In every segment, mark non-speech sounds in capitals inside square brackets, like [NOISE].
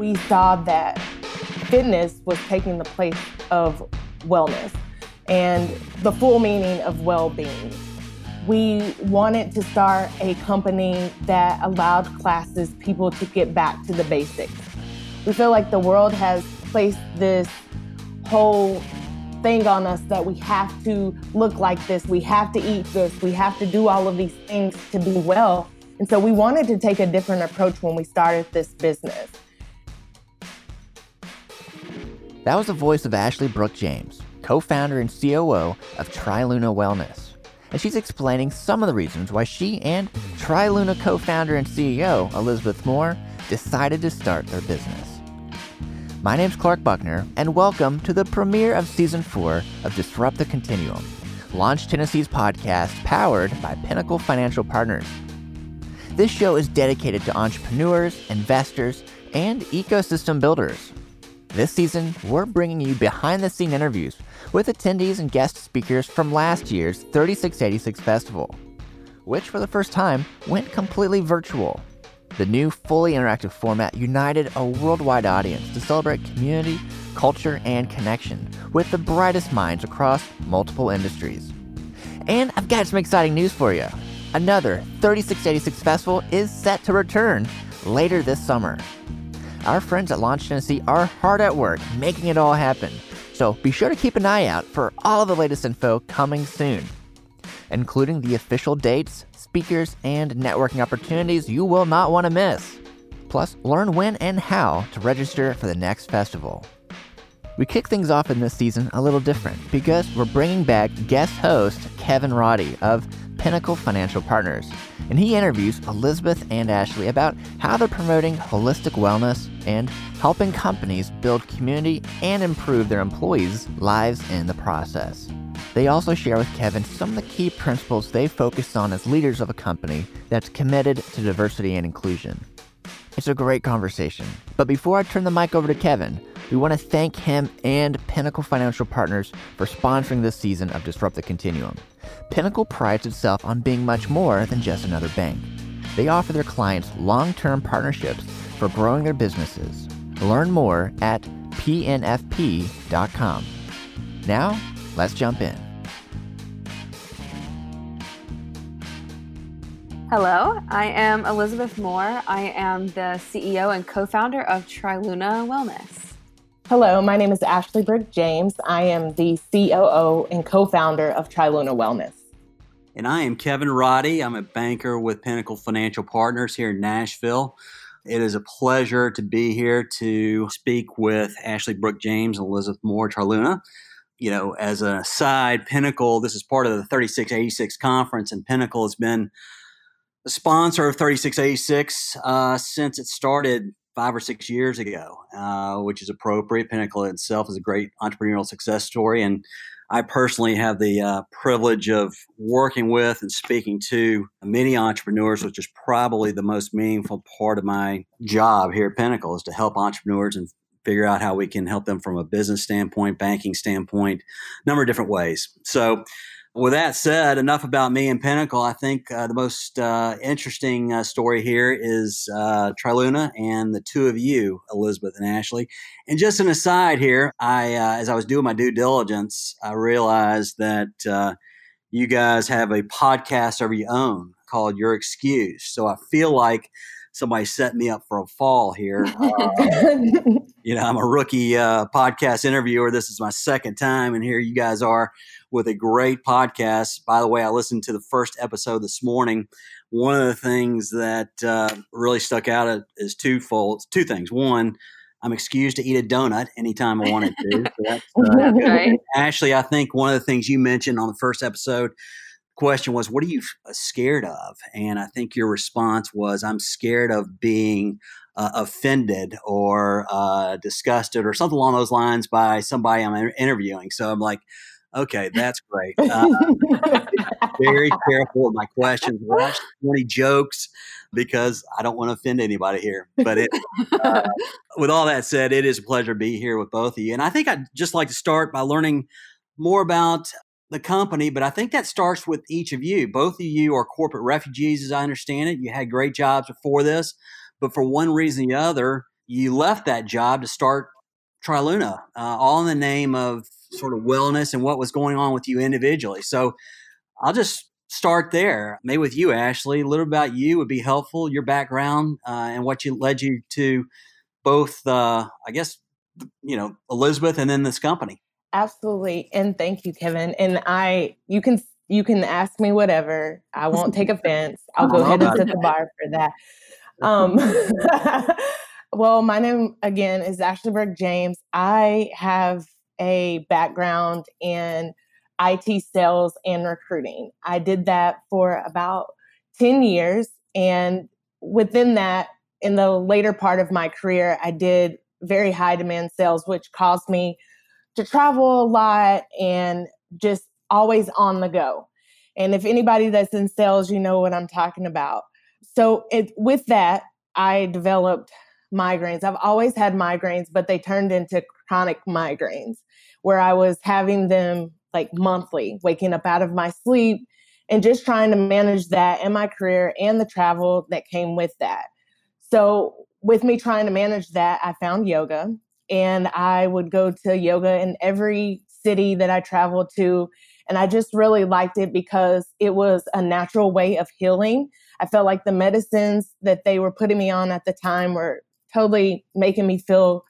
we saw that fitness was taking the place of wellness and the full meaning of well being. We wanted to start a company that allowed classes people to get back to the basics. We feel like the world has placed this whole thing on us that we have to look like this, we have to eat this, we have to do all of these things to be well. And so we wanted to take a different approach when we started this business. That was the voice of Ashley Brooke James, co founder and COO of Triluna Wellness. And she's explaining some of the reasons why she and Triluna co founder and CEO Elizabeth Moore decided to start their business. My name's Clark Buckner, and welcome to the premiere of season four of Disrupt the Continuum, Launch Tennessee's podcast powered by Pinnacle Financial Partners. This show is dedicated to entrepreneurs, investors, and ecosystem builders. This season, we're bringing you behind the scene interviews with attendees and guest speakers from last year's 3686 Festival, which for the first time went completely virtual. The new fully interactive format united a worldwide audience to celebrate community, culture, and connection with the brightest minds across multiple industries. And I've got some exciting news for you. Another 3686 Festival is set to return later this summer. Our friends at Launch Tennessee are hard at work making it all happen, so be sure to keep an eye out for all of the latest info coming soon, including the official dates, speakers, and networking opportunities you will not want to miss. Plus, learn when and how to register for the next festival. We kick things off in this season a little different because we're bringing back guest host Kevin Roddy of Pinnacle Financial Partners, and he interviews Elizabeth and Ashley about how they're promoting holistic wellness and helping companies build community and improve their employees' lives in the process. They also share with Kevin some of the key principles they focus on as leaders of a company that's committed to diversity and inclusion. It's a great conversation. But before I turn the mic over to Kevin, we want to thank him and Pinnacle Financial Partners for sponsoring this season of Disrupt the Continuum. Pinnacle prides itself on being much more than just another bank. They offer their clients long term partnerships for growing their businesses. Learn more at pnfp.com. Now, Let's jump in. Hello, I am Elizabeth Moore. I am the CEO and co founder of Triluna Wellness. Hello, my name is Ashley Brooke James. I am the COO and co founder of Triluna Wellness. And I am Kevin Roddy. I'm a banker with Pinnacle Financial Partners here in Nashville. It is a pleasure to be here to speak with Ashley Brooke James and Elizabeth Moore Triluna you know, as a side, Pinnacle, this is part of the 3686 conference, and Pinnacle has been a sponsor of 3686 uh, since it started five or six years ago, uh, which is appropriate. Pinnacle itself is a great entrepreneurial success story. And I personally have the uh, privilege of working with and speaking to many entrepreneurs, which is probably the most meaningful part of my job here at Pinnacle is to help entrepreneurs and figure out how we can help them from a business standpoint, banking standpoint, a number of different ways. So, with that said, enough about me and Pinnacle. I think uh, the most uh, interesting uh, story here is uh, Triluna and the two of you, Elizabeth and Ashley. And just an aside here, I uh, as I was doing my due diligence, I realized that uh, you guys have a podcast of your own called Your Excuse. So I feel like somebody set me up for a fall here. [LAUGHS] Uh, [LAUGHS] you know, I'm a rookie uh, podcast interviewer. This is my second time, and here you guys are with a great podcast. By the way, I listened to the first episode this morning. One of the things that uh, really stuck out is twofold. Two things. One, I'm excused to eat a donut anytime I wanted to. So that's, uh, [LAUGHS] right. Ashley, I think one of the things you mentioned on the first episode question was, What are you uh, scared of? And I think your response was, I'm scared of being uh, offended or uh, disgusted or something along those lines by somebody I'm interviewing. So I'm like, okay, that's great. Uh, very careful with my questions. Watch 20 jokes because I don't want to offend anybody here. But it, uh, with all that said, it is a pleasure to be here with both of you. And I think I'd just like to start by learning more about the company, but I think that starts with each of you. Both of you are corporate refugees, as I understand it. You had great jobs before this, but for one reason or the other, you left that job to start Triluna, uh, all in the name of sort of wellness and what was going on with you individually. So I'll just start there. Maybe with you, Ashley. A little about you would be helpful, your background uh, and what you led you to both, uh, I guess, you know, Elizabeth and then this company. Absolutely. And thank you, Kevin. And I, you can, you can ask me whatever. I won't take [LAUGHS] offense. I'll go ahead and set the bar for that. [LAUGHS] Um, [LAUGHS] well, my name again is Ashley Brooke James. I have a background in IT sales and recruiting. I did that for about 10 years. And within that, in the later part of my career, I did very high demand sales, which caused me to travel a lot and just always on the go. And if anybody that's in sales, you know what I'm talking about. So it, with that, I developed migraines. I've always had migraines, but they turned into chronic migraines where I was having them like monthly, waking up out of my sleep and just trying to manage that in my career and the travel that came with that. So, with me trying to manage that, I found yoga and I would go to yoga in every city that I traveled to. And I just really liked it because it was a natural way of healing. I felt like the medicines that they were putting me on at the time were totally making me feel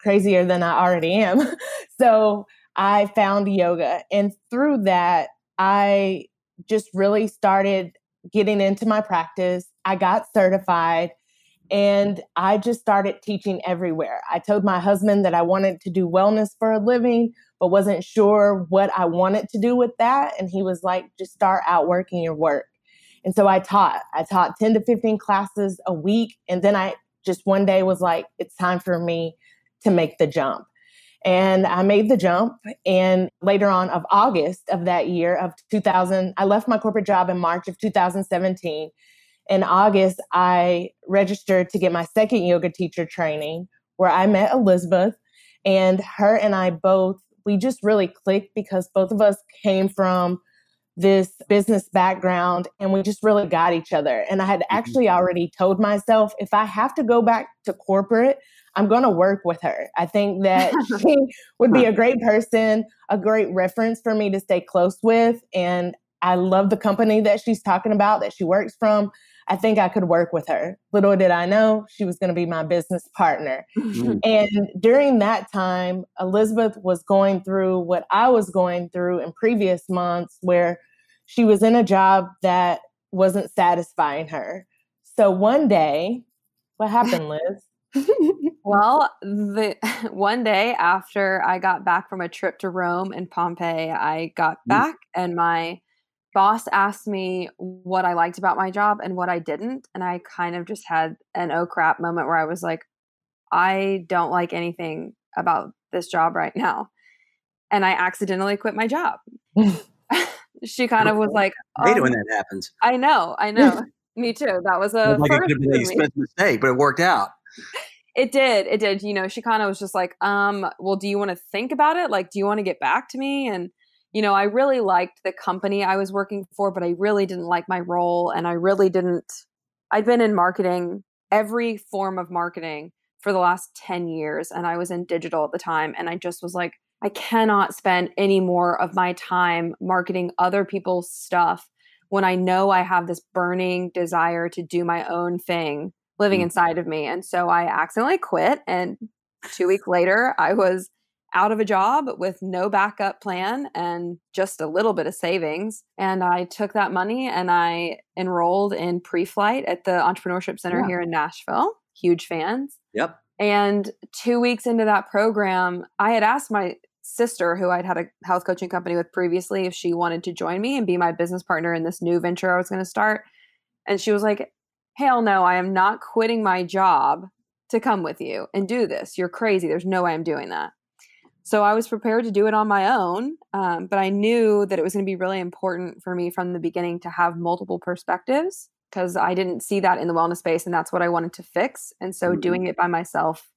crazier than I already am. [LAUGHS] so I found yoga. And through that, I just really started getting into my practice. I got certified and I just started teaching everywhere. I told my husband that I wanted to do wellness for a living, but wasn't sure what I wanted to do with that. And he was like, just start out working your work. And so I taught. I taught 10 to 15 classes a week. And then I just one day was like, it's time for me to make the jump. And I made the jump. And later on of August of that year of 2000, I left my corporate job in March of 2017. In August, I registered to get my second yoga teacher training where I met Elizabeth. And her and I both, we just really clicked because both of us came from this business background and we just really got each other. And I had mm-hmm. actually already told myself if I have to go back to corporate, I'm going to work with her. I think that [LAUGHS] she would be a great person, a great reference for me to stay close with. And I love the company that she's talking about, that she works from. I think I could work with her. Little did I know she was going to be my business partner. Mm-hmm. And during that time, Elizabeth was going through what I was going through in previous months, where she was in a job that wasn't satisfying her. So one day, what happened, Liz? [LAUGHS] well, the [LAUGHS] one day after I got back from a trip to Rome and Pompeii, I got mm. back and my boss asked me what I liked about my job and what I didn't. And I kind of just had an oh crap moment where I was like, I don't like anything about this job right now. And I accidentally quit my job. [LAUGHS] [LAUGHS] she kind of was like, I hate when that happens. I know, I [LAUGHS] know. me too. That was a like it could have been an expensive mistake, but it worked out. It did. It did. You know, she kind of was just like, um, well, do you want to think about it? Like, do you want to get back to me? And you know, I really liked the company I was working for, but I really didn't like my role. And I really didn't, I'd been in marketing, every form of marketing for the last 10 years. And I was in digital at the time. And I just was like, I cannot spend any more of my time marketing other people's stuff when I know I have this burning desire to do my own thing living mm. inside of me. And so I accidentally quit. And two weeks later, I was out of a job with no backup plan and just a little bit of savings. And I took that money and I enrolled in pre flight at the Entrepreneurship Center yeah. here in Nashville. Huge fans. Yep. And two weeks into that program, I had asked my sister, who I'd had a health coaching company with previously, if she wanted to join me and be my business partner in this new venture I was going to start. And she was like, Hell no, I am not quitting my job to come with you and do this. You're crazy. There's no way I'm doing that. So I was prepared to do it on my own, um, but I knew that it was going to be really important for me from the beginning to have multiple perspectives because I didn't see that in the wellness space, and that's what I wanted to fix. And so mm-hmm. doing it by myself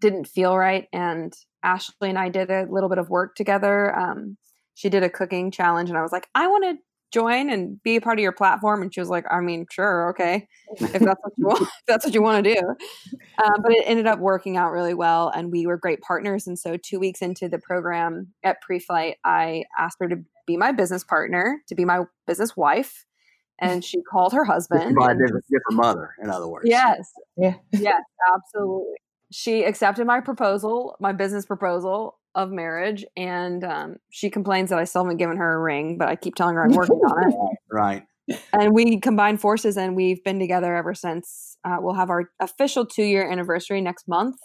didn't feel right. And Ashley and I did a little bit of work together. Um, she did a cooking challenge, and I was like, I want to join and be a part of your platform. And she was like, I mean, sure, okay, if that's what you want, [LAUGHS] if that's what you want to do. Um, but it ended up working out really well, and we were great partners. And so, two weeks into the program at pre-flight, I asked her to be my business partner, to be my business wife, [LAUGHS] and she called her husband. By a different, different mother, in other words. Yes. Yeah. yes, [LAUGHS] absolutely. She accepted my proposal, my business proposal of marriage, and um, she complains that I still haven't given her a ring, but I keep telling her I'm working on it. [LAUGHS] Right. And we combined forces, and we've been together ever since. Uh, we'll have our official two year anniversary next month,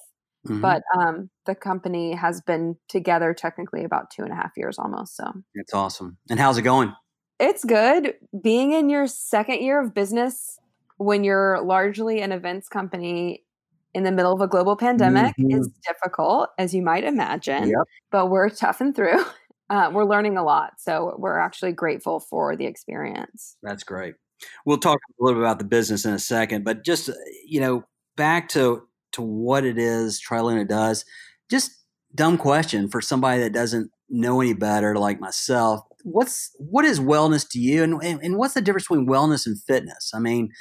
Mhm. but um, the company has been together technically about two and a half years almost. So it's awesome. And how's it going? it's good being in your second year of business when you're largely an events company in the middle of a global pandemic Mhm. is difficult, as you might imagine. Yep. But we're toughing through. [LAUGHS] Uh, we're learning a lot, so we're actually grateful for the experience. That's great. We'll talk a little bit about the business in a second, but just uh, you know, back to to what it is Triluna does. Just dumb question for somebody that doesn't know any better, like myself. What's what is wellness to you, and and, and what's the difference between wellness and fitness? I mean,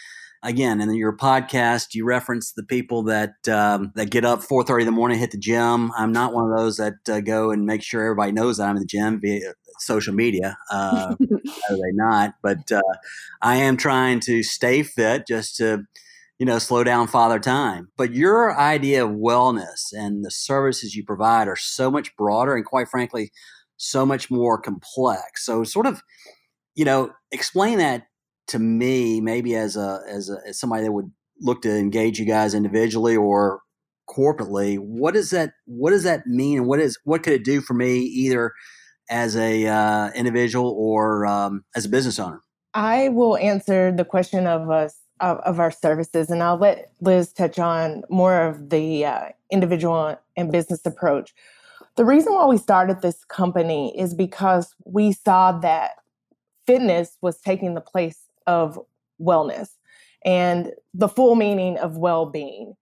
again, in your podcast, you reference the people that um, that get up four thirty in the morning, hit the gym. I'm not one of those that uh, go and make sure everybody knows that I'm in the gym via social media. Uh, [LAUGHS] are they not? But uh, I am trying to stay fit just to, you know, slow down father time. But your idea of wellness and the services you provide are so much broader and, quite frankly, so much more complex. So, sort of, you know, explain that to me, maybe as a as a as somebody that would look to engage you guys individually or corporately. What does that What does that mean, and what is what could it do for me either? as a uh, individual or um, as a business owner? I will answer the question of us of, of our services, and I'll let Liz touch on more of the uh, individual and business approach. The reason why we started this company is because we saw that fitness was taking the place of wellness and the full meaning of well-being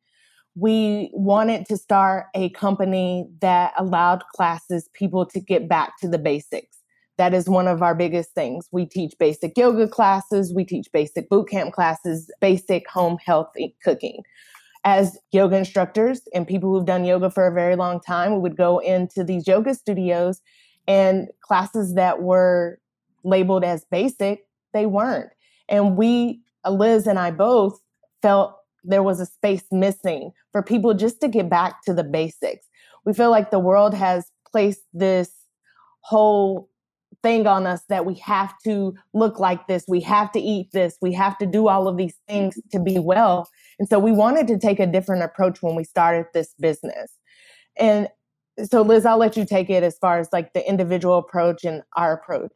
we wanted to start a company that allowed classes people to get back to the basics. That is one of our biggest things. We teach basic yoga classes, we teach basic boot camp classes, basic home health cooking. As yoga instructors and people who've done yoga for a very long time, we would go into these yoga studios and classes that were labeled as basic, they weren't. And we, Liz and I both, felt there was a space missing for people just to get back to the basics. We feel like the world has placed this whole thing on us that we have to look like this, we have to eat this, we have to do all of these things to be well. And so we wanted to take a different approach when we started this business. And so Liz, I'll let you take it as far as like the individual approach and our approach.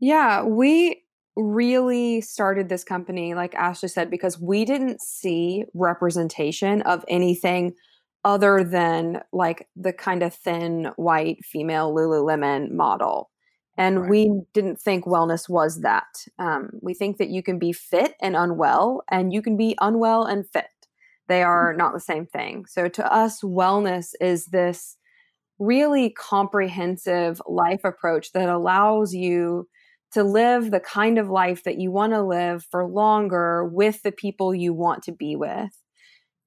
Yeah, we really started this company, like Ashley said, because we didn't see representation of anything other than like the kind of thin white female Lululemon model. And Right. we didn't think wellness was that. Um, we think that you can be fit and unwell, and you can be unwell and fit. They are not the same thing. So to us, wellness is this really comprehensive life approach that allows you to live the kind of life that you want to live for longer with the people you want to be with.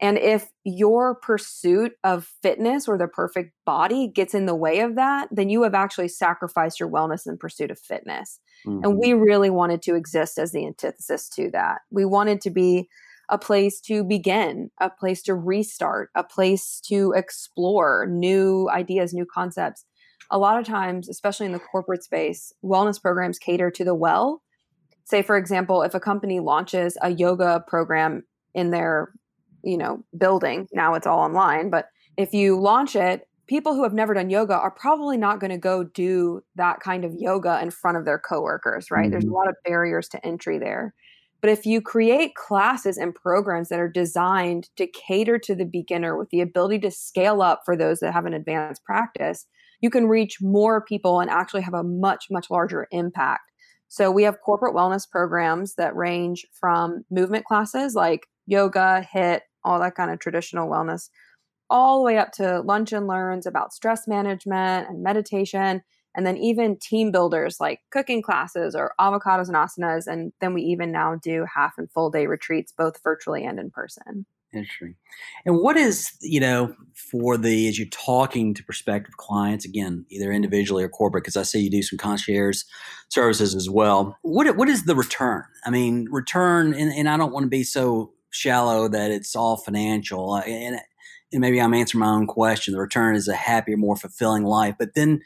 And if your pursuit of fitness or the perfect body gets in the way of that, then you have actually sacrificed your wellness in pursuit of fitness. Mhm. And we really wanted to exist as the antithesis to that. We wanted to be a place to begin, a place to restart, a place to explore new ideas, new concepts. A lot of times, especially in the corporate space, wellness programs cater to the well. Say, for example, if a company launches a yoga program in their you know building now it's all online but if you launch it people who have never done yoga are probably not going to go do that kind of yoga in front of their coworkers right? There's mm-hmm. a lot of barriers to entry there. But if you create classes and programs that are designed to cater to the beginner with the ability to scale up for those that have an advanced practice you can reach more people and actually have a much much larger impact so we have corporate wellness programs that range from movement classes like yoga HIIT all that kind of traditional wellness, all the way up to lunch and learns about stress management and meditation, and then even team builders like cooking classes or avocados and asanas. And then we even now do half and full day retreats, both virtually and in person. Interesting. And what is, you know, for the, as you're talking to prospective clients, again, either individually or corporate, because I see you do some concierge services as well. What, what is the return? I mean, return, and, and I don't want to be so shallow that it's all financial. Uh, and, and maybe I'm answering my own question. The return is a happier, more fulfilling life. But then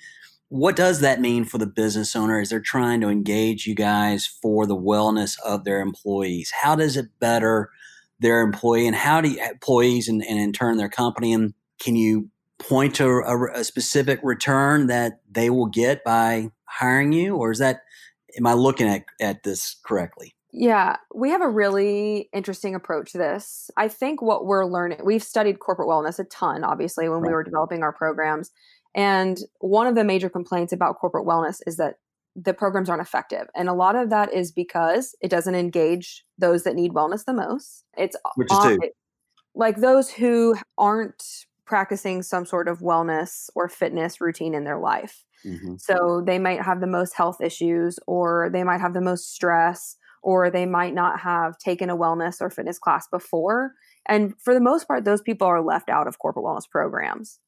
what does that mean for the business owner as they're trying to engage you guys for the wellness of their employees? How does it better their employee and how do you, employees and, and in turn their company? And can you point to a, a specific return that they will get by hiring you? Or is that, am I looking at, at this correctly? Yeah, we have a really interesting approach to this. I think what we're learning, we've studied corporate wellness a ton, obviously, when right. we were developing our programs. And one of the major complaints about corporate wellness is that the programs aren't effective. And a lot of that is because it doesn't engage those that need wellness the most. It's Which is on, it, like those who aren't practicing some sort of wellness or fitness routine in their life. Mm-hmm. So they might have the most health issues, or they might have the most stress, or they might not have taken a wellness or fitness class before. And for the most part, those people are left out of corporate wellness programs.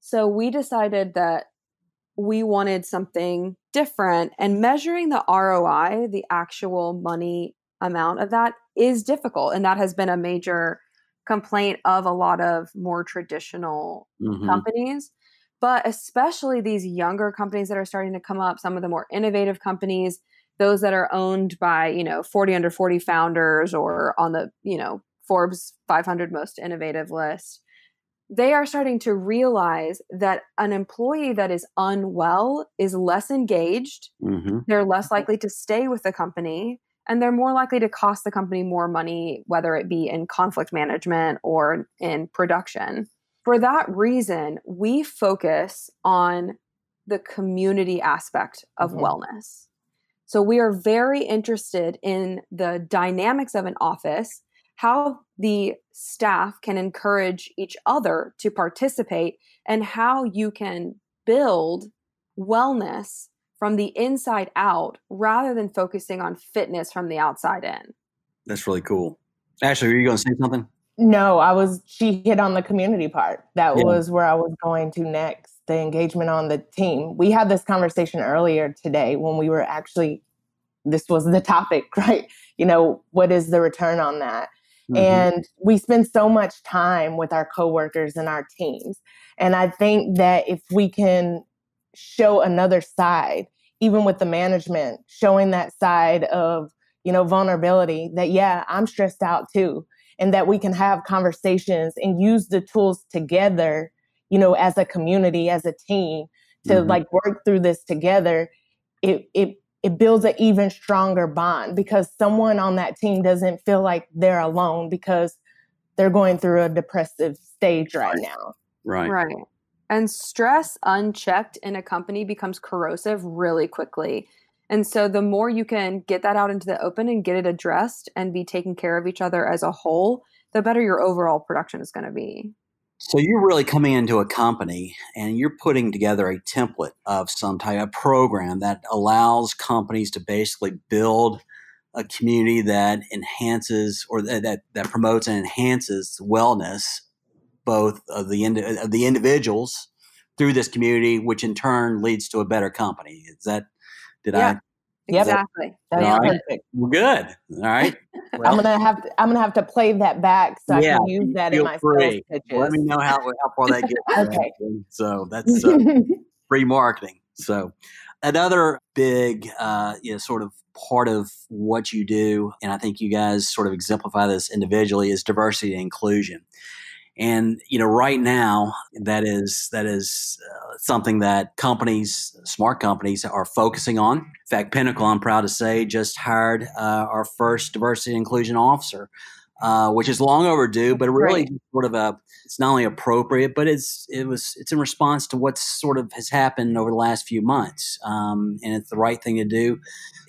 So we decided that we wanted something different and measuring the ROI, the actual money amount of that is difficult. And that has been a major complaint of a lot of more traditional mm-hmm. companies but especially these younger companies that are starting to come up some of the more innovative companies those that are owned by you know 40 under 40 founders or on the you know forbes 500 most innovative list they are starting to realize that an employee that is unwell is less engaged mm-hmm. they're less likely to stay with the company and they're more likely to cost the company more money whether it be in conflict management or in production for that reason we focus on the community aspect of mm-hmm. wellness so we are very interested in the dynamics of an office, how the staff can encourage each other to participate, and how you can build wellness from the inside out rather than focusing on fitness from the outside in. That's really cool. Ashley, are you going to say something? No, I was, she hit on the community part. That yeah. was where I was going to next the engagement on the team. We had this conversation earlier today when we were actually, this was the topic, [LAUGHS] right? You know, what is the return on that? Mm-hmm. And we spend so much time with our coworkers and our teams. And I think that if we can show another side, even with the management, showing that side of, you know, vulnerability that, yeah, I'm stressed out too. And that we can have conversations and use the tools together you know, as a community, as a team, to mm-hmm. like work through this together, it it it builds an even stronger bond because someone on that team doesn't feel like they're alone because they're going through a depressive stage right, right. now. Right. Right. And stress unchecked in a company becomes corrosive really quickly. And so the more you can get that out into the open and get it addressed and be taking care of each other as a whole, the better your overall production is going to be. So you're really coming into a company and you're putting together a template of some type of program that allows companies to basically build a community that enhances or that that, promotes and enhances wellness both of the of uh, the individuals through this community, which in turn leads to a better company. Is that did yeah. I Yep. Exactly. That's All right. perfect. Well, good. All right. [LAUGHS] I'm gonna have to. I'm gonna have to play that back so yeah, I can use that in my free. pitches. Let me know how how far that gets. okay. So that's uh, [LAUGHS] free marketing. So another big, uh, you know, sort of part of what you do, and I think you guys sort of exemplify this individually, is diversity and inclusion. And you know, right now, that is that is uh, something that companies, smart companies, are focusing on. In fact, Pinnacle, I'm proud to say, just hired uh, our first diversity and inclusion officer uh, which is long overdue, but really right. sort of a it's not only appropriate, but it's it was it's in response to what sort of has happened over the last few months, um, and it's the right thing to do,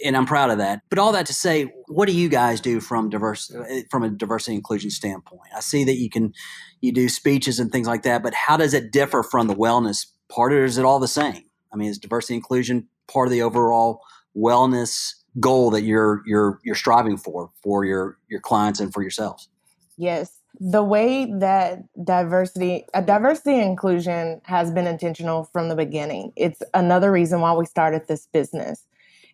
and I'm proud of that. But all that to say, what do you guys do from diverse from a diversity inclusion standpoint? I see that you can you do speeches and things like that, but how does it differ from the wellness part, or is it all the same? I mean, is diversity inclusion part of the overall wellness goal that you're you're you're striving for for your your clients and for yourselves. Yes. The way that diversity, uh, diversity inclusion has been intentional from the beginning. It's another reason why we started this business.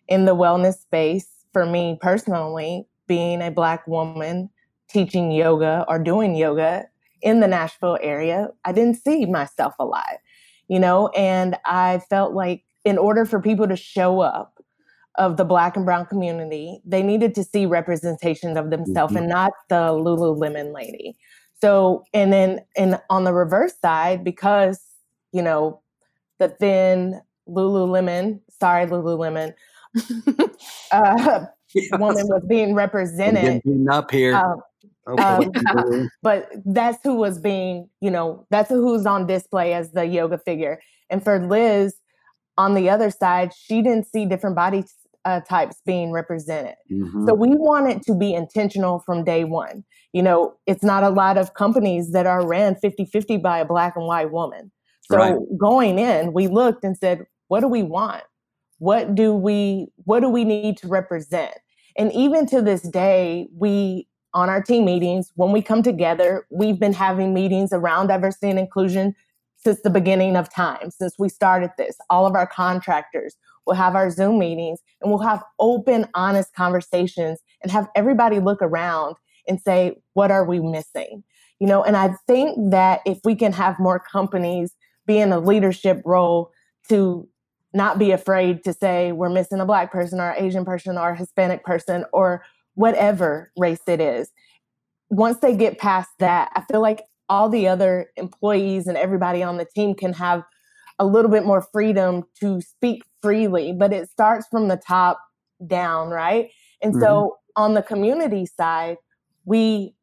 In the wellness space, for me personally, being a Black woman teaching yoga or doing yoga in the Nashville area, I didn't see myself alive, you know, and I felt like in order for people to show up of the black and brown community, they needed to see representations of themselves mm-hmm. and not the Lululemon lady. So, and then and on the reverse side, because you know, the thin Lululemon, sorry Lululemon, [LAUGHS] uh, yes. woman was being represented up here. Um, um, [LAUGHS] but that's who was being, you know, that's who's on display as the yoga figure. And for Liz, on the other side, she didn't see different body uh, types being represented. Mm-hmm. So we wanted to be intentional from day one. You know, it's not a lot of companies that are ran 50 50 by a black and white woman. So right. going in, we looked and said, what do we want? What do we what do we need to represent? And even to this day, we on our team meetings, when we come together, we've been having meetings around diversity and inclusion since the beginning of time, since we started this. All of our contractors will have our Zoom meetings and we'll have open, honest conversations and have everybody look around and say, what are we missing? You know, and I think that if we can have more companies be in a leadership role to not be afraid to say we're missing a black person or Asian person or Hispanic person or whatever race it is. Once they get past that, I feel like all the other employees and everybody on the team can have a little bit more freedom to speak freely, but it starts from the top down, right? And mm-hmm. so on the community side, we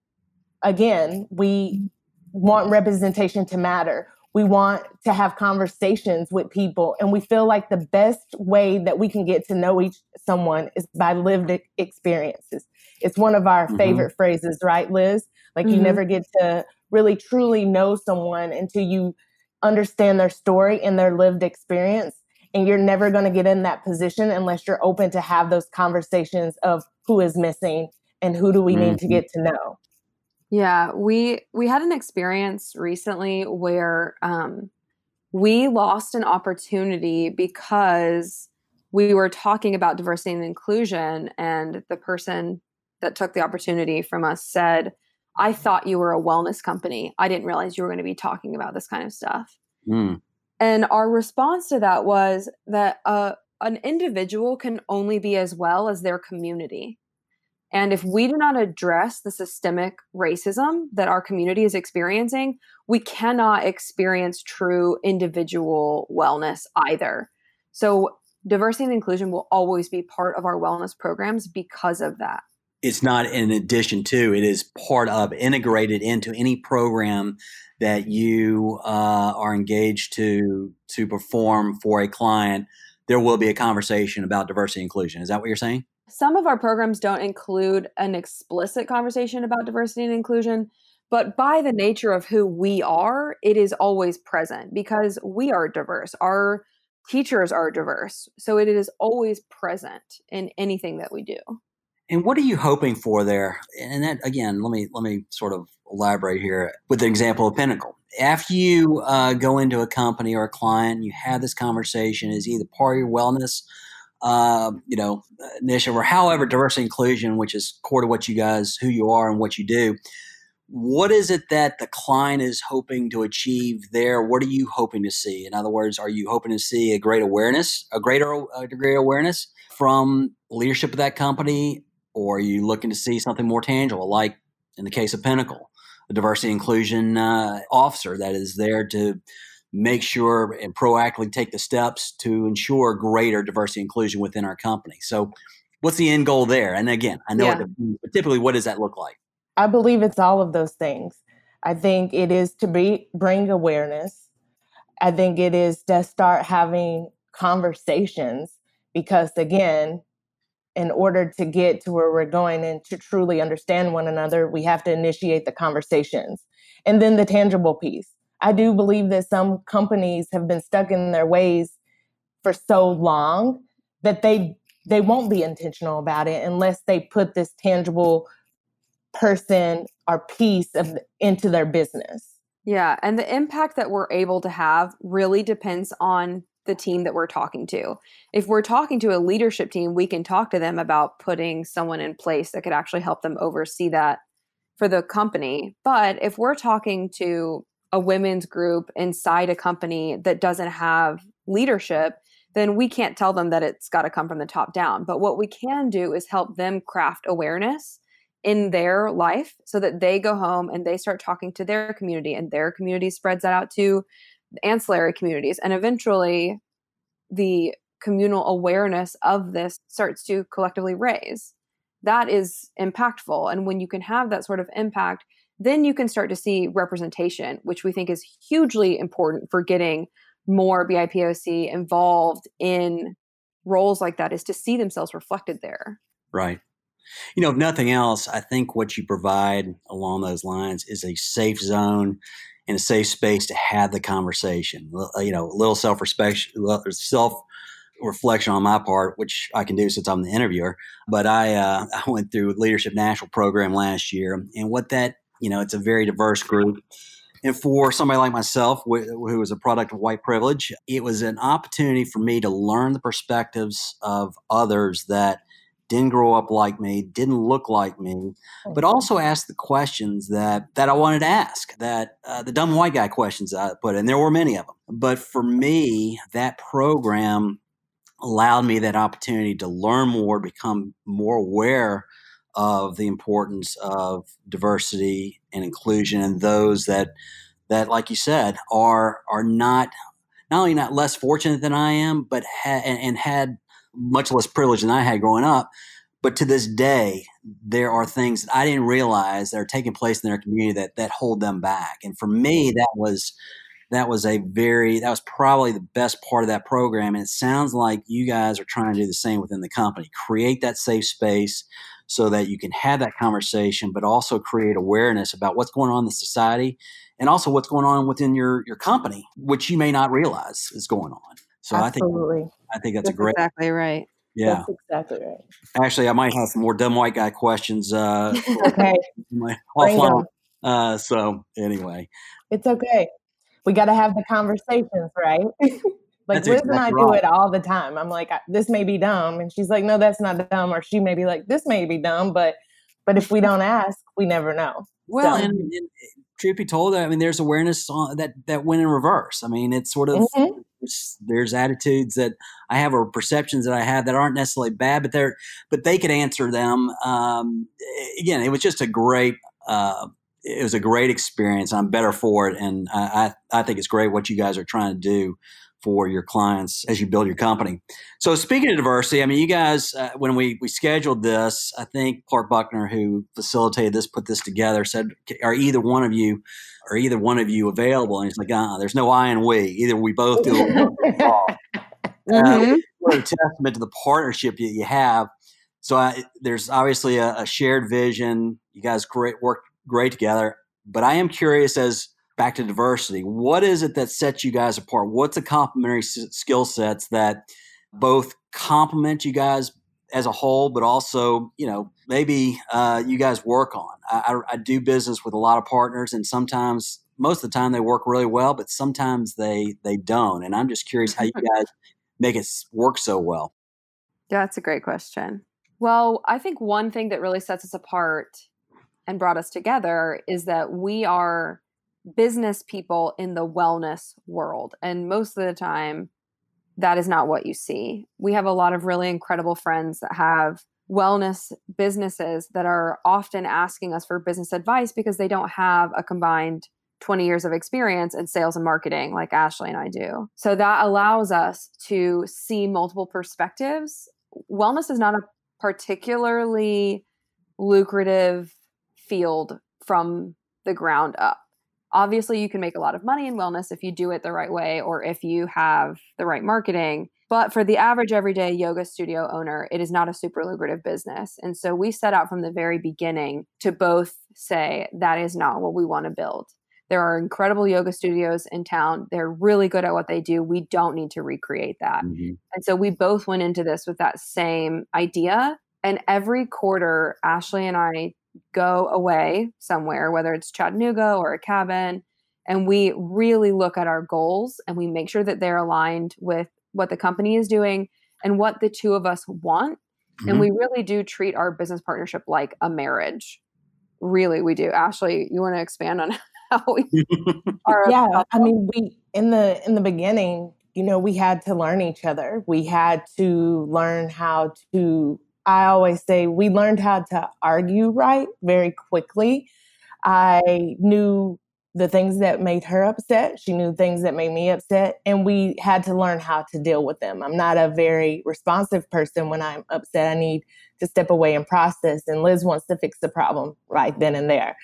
again, we want representation to matter. We want to have conversations with people and we feel like the best way that we can get to know each someone is by lived experiences. It's one of our mm-hmm. favorite phrases, right, Liz? Like mm-hmm. you never get to really truly know someone until you understand their story and their lived experience. And you're never going to get in that position unless you're open to have those conversations of who is missing and who do we mm-hmm. need to mm-hmm. get to know. Yeah, we we had an experience recently where um, we lost an opportunity because we were talking about diversity and inclusion, and the person that took the opportunity from us said, I thought you were a wellness company. I didn't realize you were going to be talking about this kind of stuff. Mm. And our response to that was that uh, an individual can only be as well as their community. And if we do not address the systemic racism that our community is experiencing, we cannot experience true individual wellness either. So, diversity and inclusion will always be part of our wellness programs because of that it's not in addition to it is part of integrated into any program that you uh, are engaged to to perform for a client there will be a conversation about diversity inclusion. Is that what you're saying? Some of our programs don't include an explicit conversation about diversity and inclusion but by the nature of who we are it is always present because we are diverse. Our teachers are diverse so it is always present in anything that we do and what are you hoping for there? And that again, let me let me sort of elaborate here with the example of Pinnacle. After you uh, go into a company or a client, you have this conversation is either part of your wellness, uh, you know, initiative or however diversity inclusion, which is core to what you guys, who you are, and what you do. What is it that the client is hoping to achieve there? What are you hoping to see? In other words, are you hoping to see a great awareness, a greater uh, degree of awareness from leadership of that company or are you looking to see something more tangible, like in the case of Pinnacle, a diversity inclusion uh, officer that is there to make sure and proactively take the steps to ensure greater diversity inclusion within our company. So, what's the end goal there? And again, I know, yeah. it, but typically, what does that look like? I believe it's all of those things. I think it is to be bring awareness. I think it is to start having conversations because again, in order to get to where we're going and to truly understand one another, we have to initiate the conversations. And then the tangible piece. I do believe that some companies have been stuck in their ways for so long that they they won't be intentional about it unless they put this tangible person or piece of into their business. Yeah, and the impact that we're able to have really depends on the team that we're talking to. If we're talking to a leadership team, we can talk to them about putting someone in place that could actually help them oversee that for the company. But if we're talking to a women's group inside a company that doesn't have leadership, then we can't tell them that it's got to come from the top down. But what we can do is help them craft awareness in their life so that they go home and they start talking to their community and their community spreads that out to ancillary communities and eventually the communal awareness of this starts to collectively raise. That is impactful and when you can have that sort of impact then you can start to see representation which we think is hugely important for getting more bipoc involved in roles like that is to see themselves reflected there. Right. You know, if nothing else, I think what you provide along those lines is a safe zone and a safe space to have the conversation. Uh, you know, a little self respect, self reflection on my part, which I can do since I'm the interviewer. But I uh, [LAUGHS] I went through Leadership Nashville program last year, and what that you know, it's a very diverse group. And for somebody like myself, who was a product of white privilege, it was an opportunity for me to learn the perspectives of others that didn't grow up like me, didn't look like me, but also asked the questions that that I wanted to ask, that uh, the dumb white guy questions I put, and there were many of them. But for me, that program allowed me that opportunity to learn more, become more aware of the importance of diversity and inclusion, and those that that, like you said, are are not not only not less fortunate than I am, but ha- and, and had much less privilege than I had growing up. But to this day, there are things that I didn't realize that are taking place in their community that that hold them back. And for me, that was that was a very that was probably the best part of that program. And it sounds like you guys are trying to do the same within the company. Create that safe space so that you can have that conversation, but also create awareness about what's going on in the society and also what's going on within your your company, which you may not realize is going on. So Absolutely. I think I think that's, that's a great exactly right. Yeah, that's exactly right. Actually, I might have some more dumb white guy questions. Uh, [LAUGHS] okay, [LAUGHS] offline. Uh, so anyway, it's okay. We got to have the conversations, right? [LAUGHS] like that's Liz exactly and I right. do it all the time. I'm like, this may be dumb, and she's like, no, that's not dumb, or she may be like, this may be dumb, but but if we don't ask, we never know. Well, so. and, and truth be told, I mean, there's awareness on, that that went in reverse. I mean, it's sort of mm-hmm. There's, attitudes that I have or perceptions that I have that aren't necessarily bad, but they're but they could answer them. Um, again, it was just a great. Uh, it was a great experience. I'm better for it, and I, I think it's great what you guys are trying to do for your clients as you build your company. So speaking of diversity, I mean, you guys, uh, when we we scheduled this, I think Clark Buckner, who facilitated this, put this together, said, "Are either one of you, are either one of you available?" And he's like, uh, "There's no I and we. Either we both do." [LAUGHS] mm-hmm. uh, a testament to the partnership that you have. So I, there's obviously a, a shared vision. You guys great work great together. But I am curious as back to diversity. What is it that sets you guys apart? What's the complementary s- skill sets that both complement you guys as a whole, but also, you know, maybe uh, you guys work on? I, I, I do business with a lot of partners, and sometimes, most of the time, they work really well, but sometimes they they don't. And I'm just curious how you [LAUGHS] guys make it work so well. Yeah, that's a great question. Well, I think one thing that really sets us apart and brought us together is that we are business people in the wellness world. And most of the time, that is not what you see. We have a lot of really incredible friends that have wellness businesses that are often asking us for business advice because they don't have a combined 20 years of experience in sales and marketing like Ashley and I do. So that allows us to see multiple perspectives. Wellness is not a particularly lucrative field from the ground up obviously you can make a lot of money in wellness if you do it the right way or if you have the right marketing but for the average everyday yoga studio owner it is not a super lucrative business. And so we set out from the very beginning to both say that is not what we want to build. There are incredible yoga studios in town. They're really good at what they do. We don't need to recreate that. Mm-hmm. and so we both went into this with that same idea. And every quarter ashley and i go away somewhere, whether it's Chattanooga or a cabin, and we really look at our goals and we make sure that they're aligned with what the company is doing and what the two of us want. Mm-hmm. And we really do treat our business partnership like a marriage. Really, we do. Ashley, you want to expand on [LAUGHS] how we [LAUGHS] are? yeah, I mean, we in the in the beginning, you know, we had to learn each other. We had to learn how to. I always say we learned how to argue right very quickly. I knew the things that made her upset. She knew things that made me upset. And we had to learn how to deal with them. I'm not a very responsive person when I'm upset. I need to step away and process. And Liz wants to fix the problem right then and there.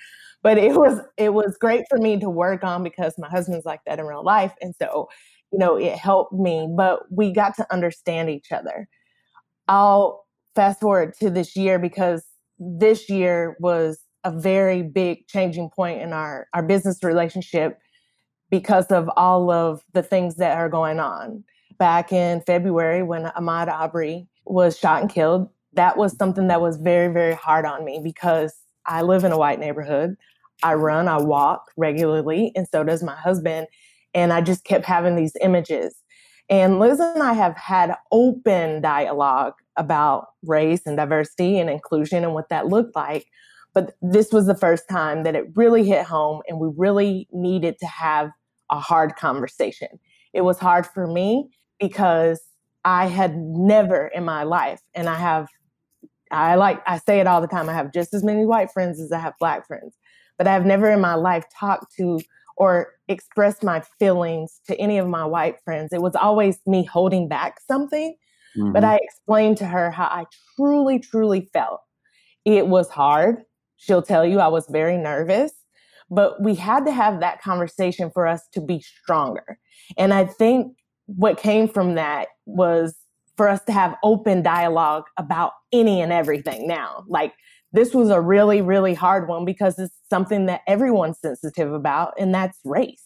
But it was it was great for me to work on because my husband's like that in real life. And so, you know, it helped me. But we got to understand each other. I'll fast forward to this year because this year was a very big changing point in our, our business relationship because of all of the things that are going on. Back in February, when Ahmaud Arbery was shot and killed, that was something that was very, very hard on me because I live in a white neighborhood. I run, I walk regularly, and so does my husband. And I just kept having these images. And Liz and I have had open dialogue about race and diversity and inclusion and what that looked like. But this was the first time that it really hit home and we really needed to have a hard conversation. It was hard for me because I had never in my life, and I have, I like, I say it all the time, I have just as many white friends as I have black friends, but I have never in my life talked to or expressed my feelings to any of my white friends. It was always me holding back something. Mm-hmm. But I explained to her how I truly, truly felt. It was hard. She'll tell you I was very nervous, but we had to have that conversation for us to be stronger. And I think what came from that was for us to have open dialogue about any and everything now. Like this was a really, really hard one because it's something that everyone's sensitive about, and that's race,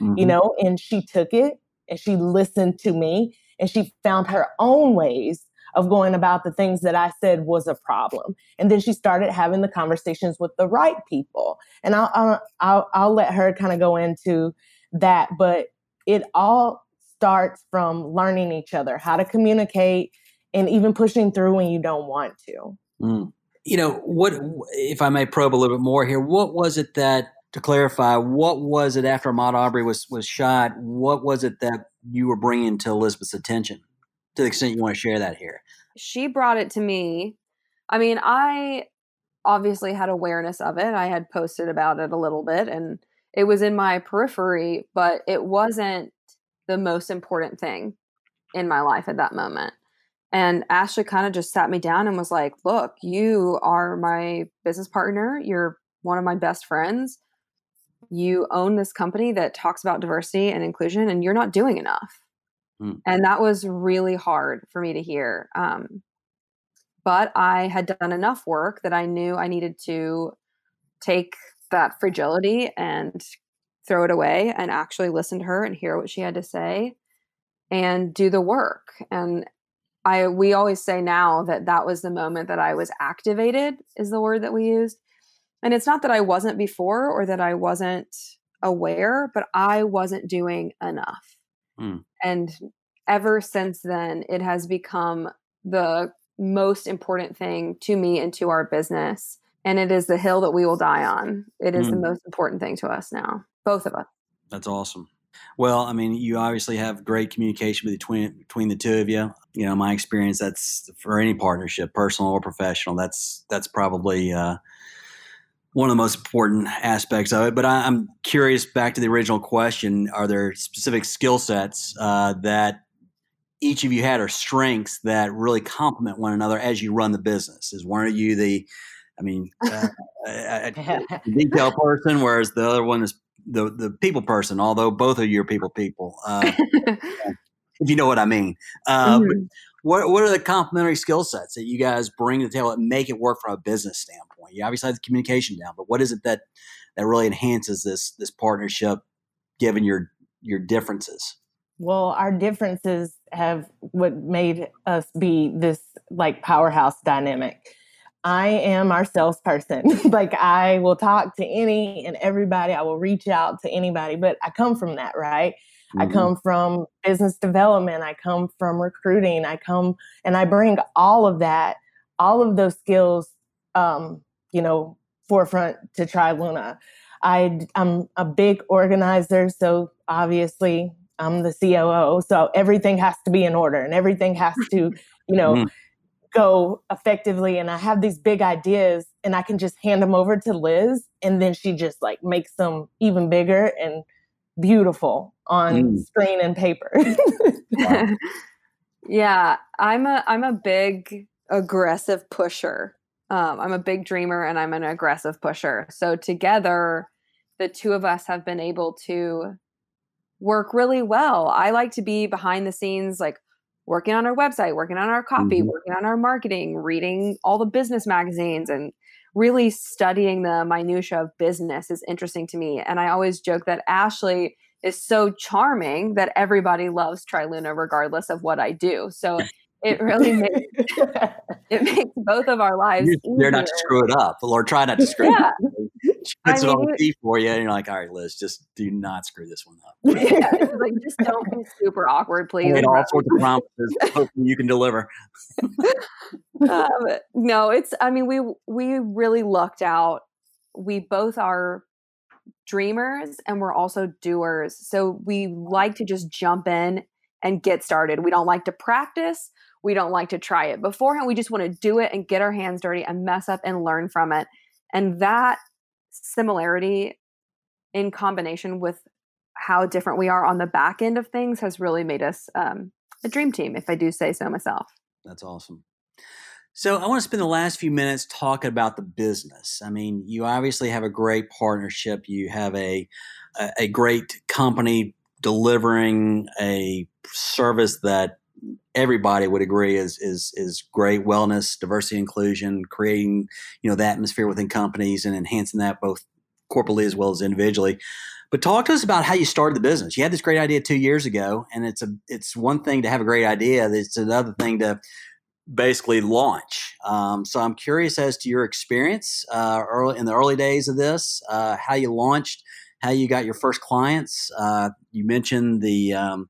mm-hmm. you know? And she took it and she listened to me and she found her own ways of going about the things that I said was a problem. And then she started having the conversations with the right people. And I'll I'll I'll, I'll let her kind of go into that, but it all starts from learning each other, how to communicate, and even pushing through when you don't want to. Mm. You know, what if I may probe a little bit more here? What was it that to clarify, what was it after Ahmaud Arbery was was shot? What was it that you were bringing to Elizabeth's attention? to the extent you want to share that here. She brought it to me. I mean, I obviously had awareness of it. I had posted about it a little bit and it was in my periphery, but it wasn't the most important thing in my life at that moment. And Ashley kind of just sat me down and was like, Look, you are my business partner. You're one of my best friends. You own this company that talks about diversity and inclusion, and you're not doing enough. Mm. And that was really hard for me to hear. Um, but I had done enough work that I knew I needed to take that fragility and throw it away and actually listen to her and hear what she had to say and do the work. And I we always say now that that was the moment that I was activated is the word that we used. And it's not that I wasn't before or that I wasn't aware, but I wasn't doing enough. Mm. And ever since then, it has become the most important thing to me and to our business. And it is the hill that we will die on. It is mm. the most important thing to us now, both of us. That's awesome. Well, I mean, you obviously have great communication between between the two of you. You know, my experience that's for any partnership, personal or professional. That's that's probably uh, one of the most important aspects of it. But I, am curious back to the original question: Are there specific skill sets uh, that each of you had or strengths that really complement one another as you run the business? Is one of you the, I mean, uh, a, a [LAUGHS] detail person, whereas the other one is the the people person? Although both of you are people people, uh, [LAUGHS] if you know what I mean. Uh, mm-hmm. What what are the complementary skill sets that you guys bring to the table that make it work from a business standpoint? You obviously have the communication down, but what is it that that really enhances this this partnership, given your your differences? Well, our differences have what made us be this like powerhouse dynamic. I am our salesperson. [LAUGHS] like I will talk to any and everybody. I will reach out to anybody, but I come from that, right? Mm-hmm. I come from business development. I come from recruiting. I come and I bring all of that, all of those skills, um, you know, forefront to Triluna. I, I'm a big organizer, so obviously I'm the COO. So everything has to be in order and everything has to, you know, mm go effectively and I have these big ideas and I can just hand them over to Liz and then she just like makes them even bigger and beautiful on mm. screen and paper. [LAUGHS] [LAUGHS] yeah, I'm a I'm a big aggressive pusher. Um, I'm a big dreamer and I'm an aggressive pusher. So together the two of us have been able to work really well. I like to be behind the scenes like working on our website, working on our copy, mm-hmm. working on our marketing, reading all the business magazines and really studying the minutia of business is interesting to me. And I always joke that Ashley is so charming that everybody loves Triluna regardless of what I do. So [LAUGHS] it really [LAUGHS] makes it makes both of our lives. You're, not to screw it up, or try not to screw yeah. it up. [LAUGHS] She puts I it on the for you, and you're like, "All right, Liz, just do not screw this one up." Yeah, like just don't be super awkward, please. And all sorts of promises, hoping you can deliver. um, no, it's. I mean, we we really lucked out. We both are dreamers, and we're also doers. So we like to just jump in and get started. We don't like to practice. We don't like to try it beforehand. We just want to do it and get our hands dirty and mess up and learn from it. And that similarity in combination with how different we are on the back end of things has really made us um, a dream team, if I do say so myself. That's awesome. So I want to spend the last few minutes talking about the business. I mean, you obviously have a great partnership. You have a a, great company delivering a service that everybody would agree is is is great wellness, diversity, inclusion, creating you know the atmosphere within companies and enhancing that both corporately as well as individually. But talk to us about how you started the business. You had this great idea two years ago, and it's a it's one thing to have a great idea. It's another thing to basically launch. Um, so I'm curious as to your experience uh, early in the early days of this, uh, how you launched, how you got your first clients. Uh, you mentioned the um,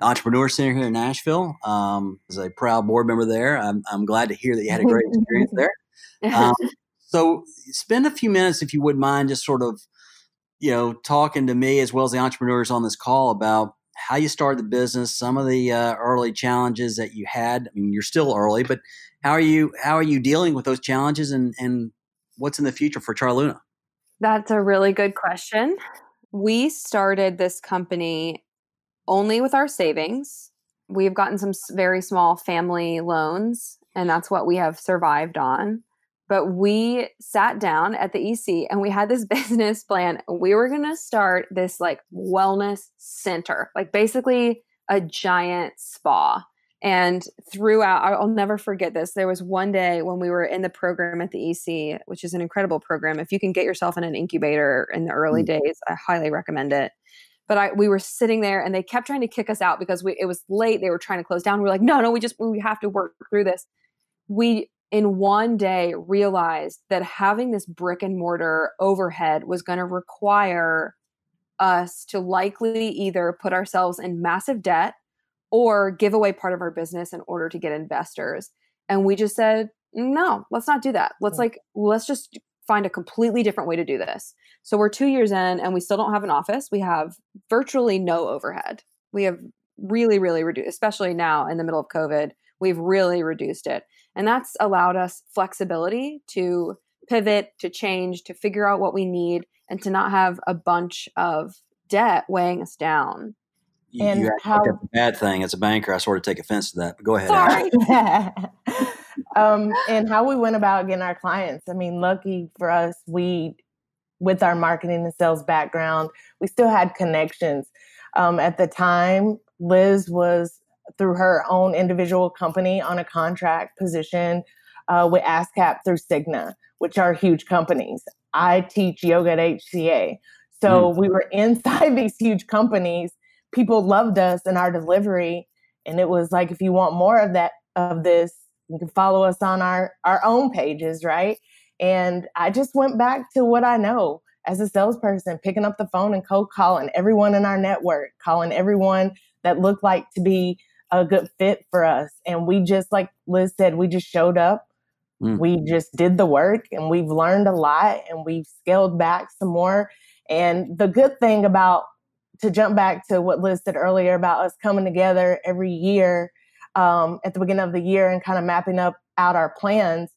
Entrepreneur Center here in Nashville. Um, as a proud board member there, I'm, I'm glad to hear that you had a great [LAUGHS] experience there. Um, [LAUGHS] so, spend a few minutes, if you wouldn't mind, just sort of, you know, talking to me as well as the entrepreneurs on this call about how you started the business, some of the uh, early challenges that you had. I mean, you're still early, but how are you? How are you dealing with those challenges, and and what's in the future for Triluna? That's a really good question. We started this company only with our savings. We've gotten some very small family loans, and that's what we have survived on. But we sat down at the EC and we had this [LAUGHS] business plan. We were going to start this like wellness center, like basically a giant spa. And throughout, I'll never forget this. There was one day when we were in the program at the EC, which is an incredible program. If you can get yourself in an incubator in the early mm. days, I highly recommend it but I we were sitting there and they kept trying to kick us out because we it was late. They were trying to close down. We are like, no, no, we just we have to work through this. We in one day realized that having this brick and mortar overhead was going to require us to likely either put ourselves in massive debt or give away part of our business in order to get investors. And we just said, no, let's not do that. Let's like, let's just find a completely different way to do this. So we're two years in and we still don't have an office. We have virtually no overhead. We have really, really reduced, especially now in the middle of COVID, we've really reduced it. And that's allowed us flexibility to pivot, to change, to figure out what we need, and to not have a bunch of debt weighing us down. You, and you how, that's a bad thing as a banker. I sort of take offense to that. But go ahead. Sorry. [LAUGHS] um, and how we went about getting our clients. I mean, lucky for us, we, with our marketing and sales background, we still had connections. Um, at the time, Liz was through her own individual company on a contract position uh, with ASCAP through Cigna, which are huge companies. I teach yoga at HCA. So mm. we were inside [LAUGHS] these huge companies. People loved us and our delivery. And it was like, if you want more of that, of this, You can follow us on our, our own pages, right? And I just went back to what I know as a salesperson, picking up the phone and cold calling everyone in our network, calling everyone that looked like to be a good fit for us. And we just, like Liz said, we just showed up. Mm. We just did the work and we've learned a lot and we've scaled back some more. And the good thing about, to jump back to what Liz said earlier about us coming together every year um, at the beginning of the year and kind of mapping up out our plans,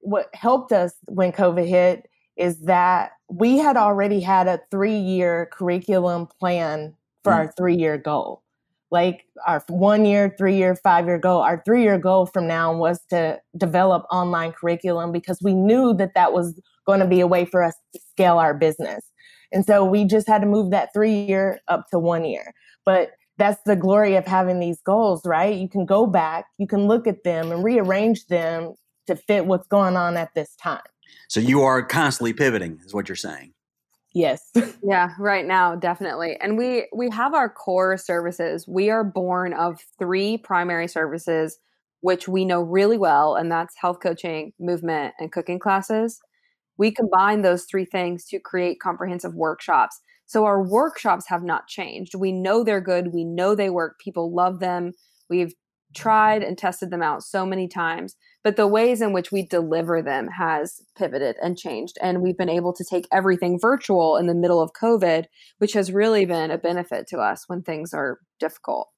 what helped us when COVID hit is that we had already had a three year curriculum plan for mm. our three year goal like our one year, three year, five year goal. Our three year goal from now was to develop online curriculum because we knew that that was going to be a way for us to scale our business. And so we just had to move that three year up to one year. But that's the glory of having these goals, right? You can go back, you can look at them and rearrange them to fit what's going on at this time. So you are constantly pivoting, is what you're saying. Yes. [LAUGHS] yeah, right now definitely. And we we have our core services. We are born of three primary services which we know really well and that's health coaching, movement and cooking classes. We combine those three things to create comprehensive workshops. So our workshops have not changed. We know they're good, we know they work, people love them. We've tried and tested them out so many times but the ways in which we deliver them has pivoted and changed and we've been able to take everything virtual in the middle of covid which has really been a benefit to us when things are difficult.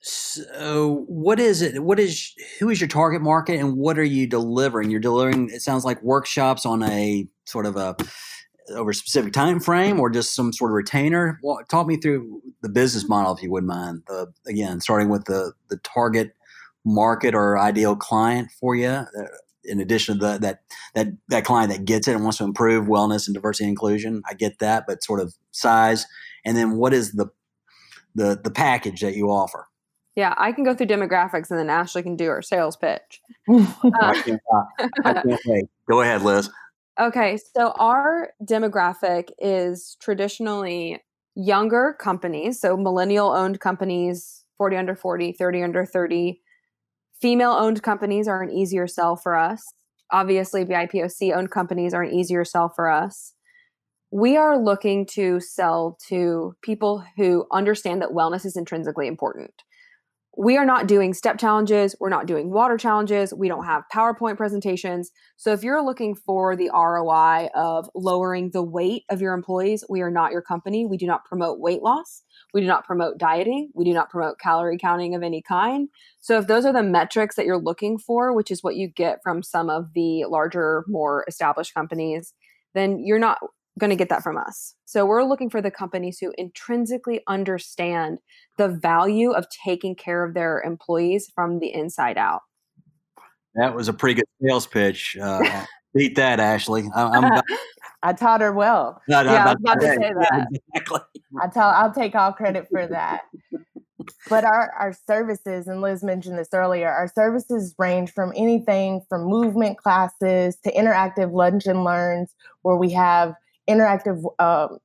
So what is it what is who is your target market and what are you delivering? You're delivering it sounds like workshops on a sort of a over a specific time frame or just some sort of retainer? Well, talk me through the business model if you wouldn't mind the again starting with the the target market or ideal client for you uh, in addition to the, that that that client that gets it and wants to improve wellness and diversity and inclusion i get that but sort of size. And then what is the the the package that you offer? Yeah i can go through demographics and then ashley can do our sales pitch. [LAUGHS] I can't, I [LAUGHS] can't go ahead liz. Okay so our demographic is traditionally younger companies so millennial owned companies 40 under 40 30 under 30 Female owned companies are an easier sell for us. Obviously, BIPOC owned companies are an easier sell for us. We are looking to sell to people who understand that wellness is intrinsically important. We are not doing step challenges. We're not doing water challenges. We don't have PowerPoint presentations. So, if you're looking for the ROI of lowering the weight of your employees, we are not your company. We do not promote weight loss. We do not promote dieting. We do not promote calorie counting of any kind. So, if those are the metrics that you're looking for, which is what you get from some of the larger, more established companies, then you're not going to get that from us. So, we're looking for the companies who intrinsically understand the value of taking care of their employees from the inside out. That was a pretty good sales pitch. Uh, [LAUGHS] beat that, Ashley. I, I taught her well. No, no, yeah, I was about to say that. Yeah, exactly. I tell I'll take all credit for that. but our, our services, and Liz mentioned this earlier, our services range from anything from movement classes to interactive lunch and learns, where we have interactive um,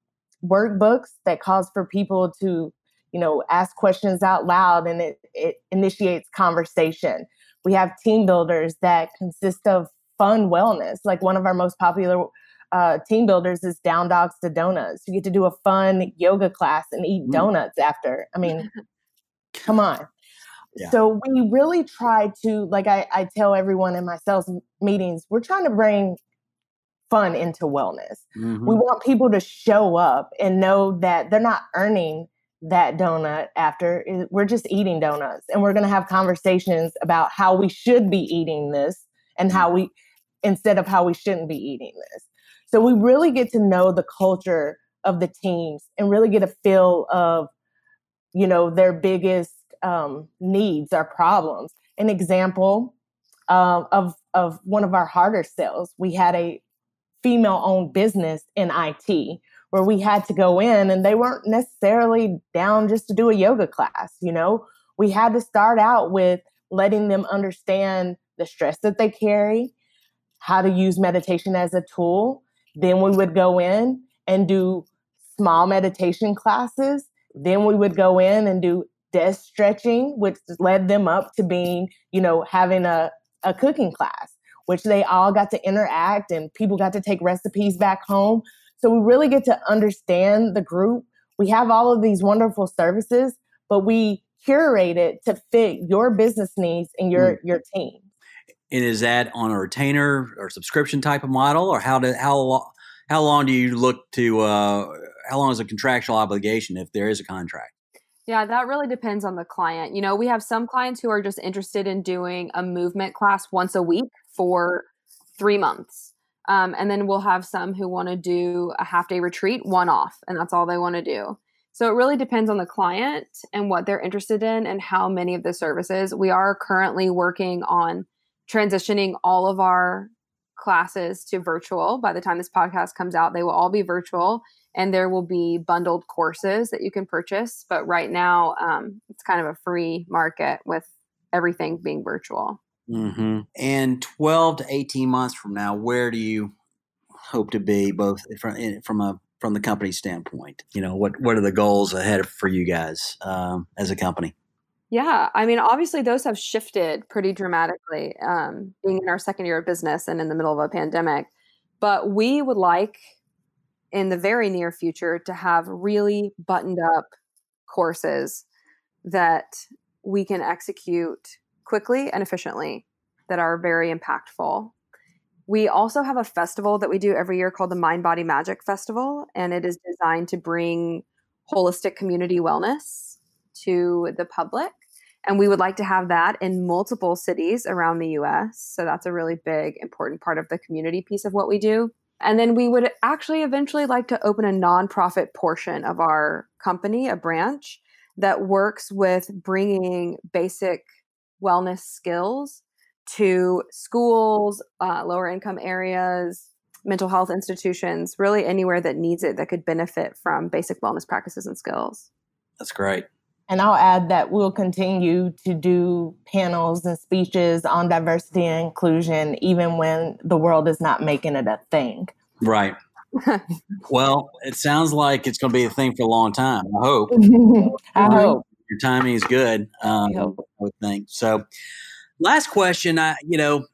workbooks that cause for people to, you know, ask questions out loud and it, it initiates conversation. We have team builders that consist of fun wellness. Like one of our most popular uh, team builders is down dogs to donuts. You get to do a fun yoga class and eat mm. donuts after. I mean, come on. Yeah. So we really try to, like I, I tell everyone in my sales meetings, we're trying to bring fun into wellness. Mm-hmm. We want people to show up and know that they're not earning that donut after. We're just eating donuts and we're going to have conversations about how we should be eating this and how we, instead of how we shouldn't be eating this. So we really get to know the culture of the teams and really get a feel of, you know, their biggest um, needs or problems. An example um, of of one of our harder sales, we had a female-owned business in IT where we had to go in, and they weren't necessarily down just to do a yoga class. You know, we had to start out with letting them understand the stress that they carry, how to use meditation as a tool, then we would go in and do small meditation classes. Then we would go in and do desk stretching, which led them up to being, you know, having a, a cooking class, which they all got to interact and people got to take recipes back home. So we really get to understand the group. We have all of these wonderful services, but we curate it to fit your business needs and your mm. your team. And is that on a retainer or subscription type of model, or how do how how long do you look to? Uh, how long is a contractual obligation if there is a contract? Yeah, that really depends on the client. You know, we have some clients who are just interested in doing a movement class once a week for three months. Um, and then we'll have some who want to do a half day retreat one off, and that's all they want to do. So it really depends on the client and what they're interested in and how many of the services. We are currently working on transitioning all of our classes to virtual. By the time this podcast comes out, they will all be virtual and there will be bundled courses that you can purchase. But right now, um, it's kind of a free market with everything being virtual. Mm-hmm. And 12 to 18 months from now, where do you hope to be both from, from a from the company standpoint? You know, what what are the goals ahead for you guys um, as a company? Yeah, I mean, obviously those have shifted pretty dramatically, um, being in our second year of business and in the middle of a pandemic. But we would like, in the very near future, to have really buttoned up courses that we can execute quickly and efficiently that are very impactful. We also have a festival that we do every year called the Mind Body Magic Festival, and it is designed to bring holistic community wellness to the public. And we would like to have that in multiple cities around the US. So that's a really big, important part of the community piece of what we do. And then we would actually eventually like to open a nonprofit portion of our company, a branch that works with bringing basic wellness skills to schools, uh, lower income areas, mental health institutions, really anywhere that needs it that could benefit from basic wellness practices and skills. That's great. And I'll add that we'll continue to do panels and speeches on diversity and inclusion, even when the world is not making it a thing. Right. [LAUGHS] well, it sounds like it's going to be a thing for a long time. I hope. [LAUGHS] I hope. Your timing is good. Um, I, I would think. So, last question. I, you know,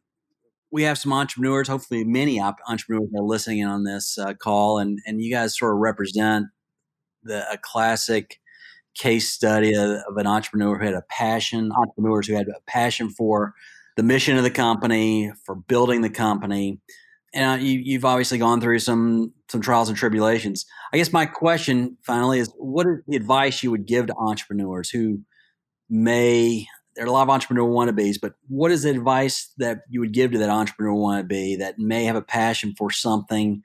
we have some entrepreneurs. Hopefully, many entrepreneurs are listening in on this uh, call, and and you guys sort of represent the a classic case study of, of, an entrepreneur who had a passion, entrepreneurs who had a passion for the mission of the company, for building the company. And uh, you, have obviously gone through some some trials and tribulations. I guess my question finally is, what is the advice you would give to entrepreneurs who may there are a lot of entrepreneur wannabes, but what is the advice that you would give to that entrepreneur wannabe that may have a passion for something,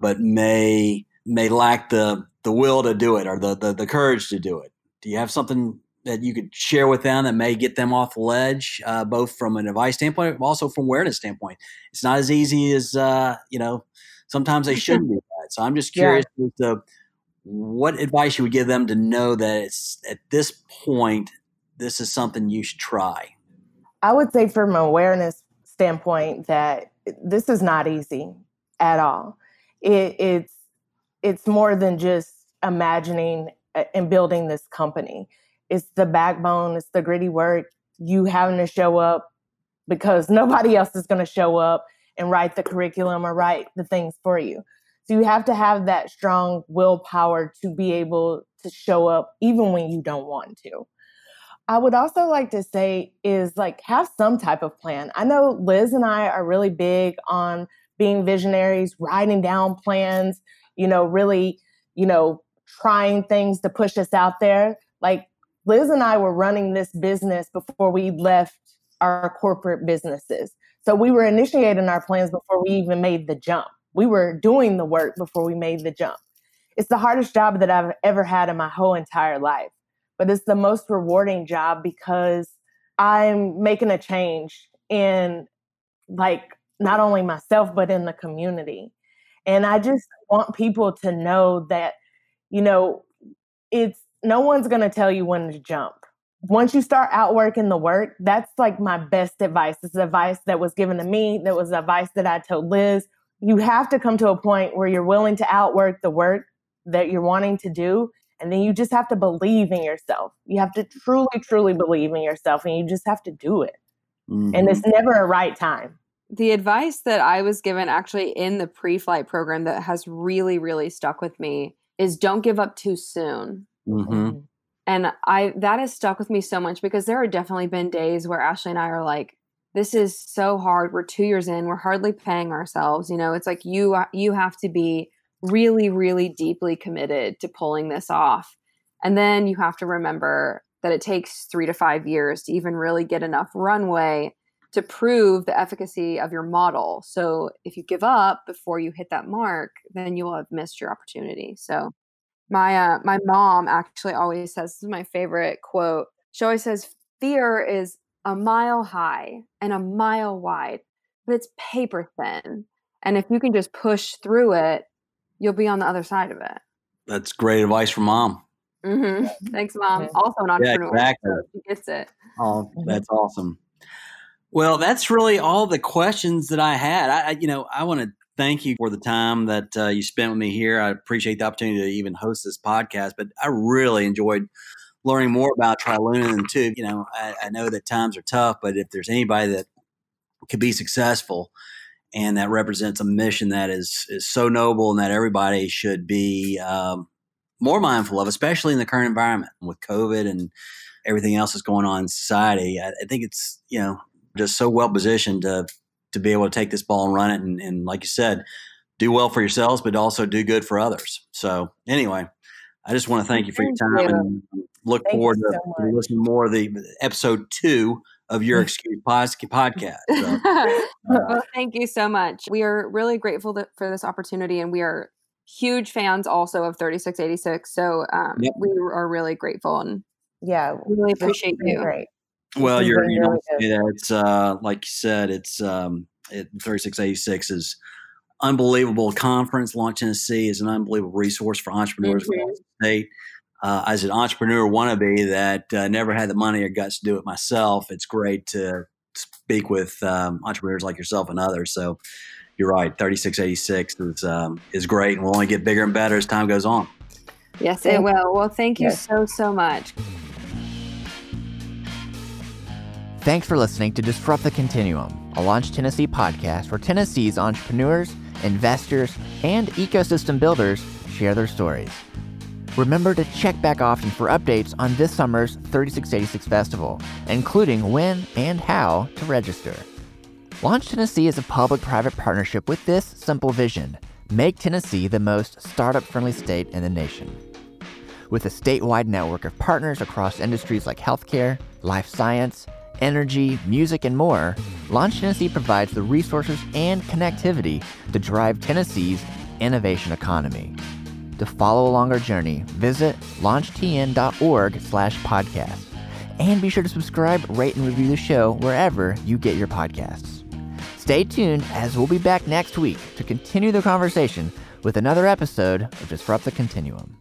but may may lack the the will to do it or the, the the courage to do it? Do you have something that you could share with them that may get them off the ledge, uh, both from an advice standpoint, but also from awareness standpoint? It's not as easy as uh, you know. Sometimes they shouldn't do that. So I'm just [LAUGHS] curious yeah. as to what advice you would give them to know that it's at this point, this is something you should try. I would say, from an awareness standpoint, that this is not easy at all. It, it's it's more than just imagining in building this company. It's the backbone, it's the gritty work, you having to show up because [LAUGHS] nobody else is going to show up and write the curriculum or write the things for you. So you have to have that strong willpower to be able to show up even when you don't want to. I would also like to say is like have some type of plan. I know Liz and I are really big on being visionaries, writing down plans, you know, really, you know, trying things to push us out there. Like Liz and I were running this business before we left our corporate businesses. So we were initiating our plans before we even made the jump. We were doing the work before we made the jump. It's the hardest job that I've ever had in my whole entire life, but it's the most rewarding job because I'm making a change in like not only myself but in the community. And I just want people to know that you know, it's no one's going to tell you when to jump. Once you start outworking the work, that's like my best advice. This is advice that was given to me, that was advice that I told Liz. You have to come to a point where you're willing to outwork the work that you're wanting to do. And then you just have to believe in yourself. You have to truly, truly believe in yourself and you just have to do it. Mm-hmm. And it's never a right time. The advice that I was given actually in the pre flight program that has really, really stuck with me is don't give up too soon. Mm-hmm. mm-hmm. And I that has stuck with me so much because there have definitely been days where Ashley and I are like, this is so hard. We're two years in. We're hardly paying ourselves. You know, it's like you you have to be really, really deeply committed to pulling this off. And then you have to remember that it takes three to five years to even really get enough runway to prove the efficacy of your model. So if you give up before you hit that mark, then you will have missed your opportunity. So my uh, my mom actually always says this is my favorite quote. She always says fear is a mile high and a mile wide, but it's paper thin. And if you can just push through it, you'll be on the other side of it. That's great advice from mom. Mm-hmm. Thanks, mom. Also an entrepreneur. Yeah, exactly. So she gets it. Oh, that's awesome. Well, that's really all the questions that I had. I, you know, I want to thank you for the time that uh, you spent with me here. I appreciate the opportunity to even host this podcast, but I really enjoyed learning more about Triluna and too. You know, I, I know that times are tough, but if there's anybody that could be successful and that represents a mission that is is so noble and that everybody should be um, more mindful of, especially in the current environment with COVID and everything else that's going on in society. I, I think it's you know just so well positioned to to be able to take this ball and run it, and, and like you said, do well for yourselves, but also do good for others. So anyway, I just want to thank you for your time and look thank forward to, so to listening more of the episode two of your [LAUGHS] excuse podcast. So, [LAUGHS] well, thank you so much. We are really grateful that, for this opportunity, and we are huge fans also of 3686. So um, yep. we are really grateful and yeah, really appreciate you. Great. Well, you're you know it's uh, like you said, it's um, it, 3686 is unbelievable conference. Launch Tennessee is an unbelievable resource for entrepreneurs mm-hmm. across the state uh, as an entrepreneur wannabe that uh, never had the money or guts to do it myself, it's great to speak with um, entrepreneurs like yourself and others. So you're right, 3686 is um, is great, and will only get bigger and better as time goes on. Yes, it will. Well, thank you yes. so so much. Thanks for listening to Disrupt the Continuum, a Launch Tennessee podcast where Tennessee's entrepreneurs, investors, and ecosystem builders share their stories. Remember to check back often for updates on this summer's 3686 Festival, including when and how to register. Launch Tennessee is a public private partnership with this simple vision make Tennessee the most startup friendly state in the nation. With a statewide network of partners across industries like healthcare, life science, energy, music, and more, Launch Tennessee provides the resources and connectivity to drive Tennessee's innovation economy. To follow along our journey, visit launchtn.org slash podcast. And be sure to subscribe, rate, and review the show wherever you get your podcasts. Stay tuned as we'll be back next week to continue the conversation with another episode of Disrupt the Continuum.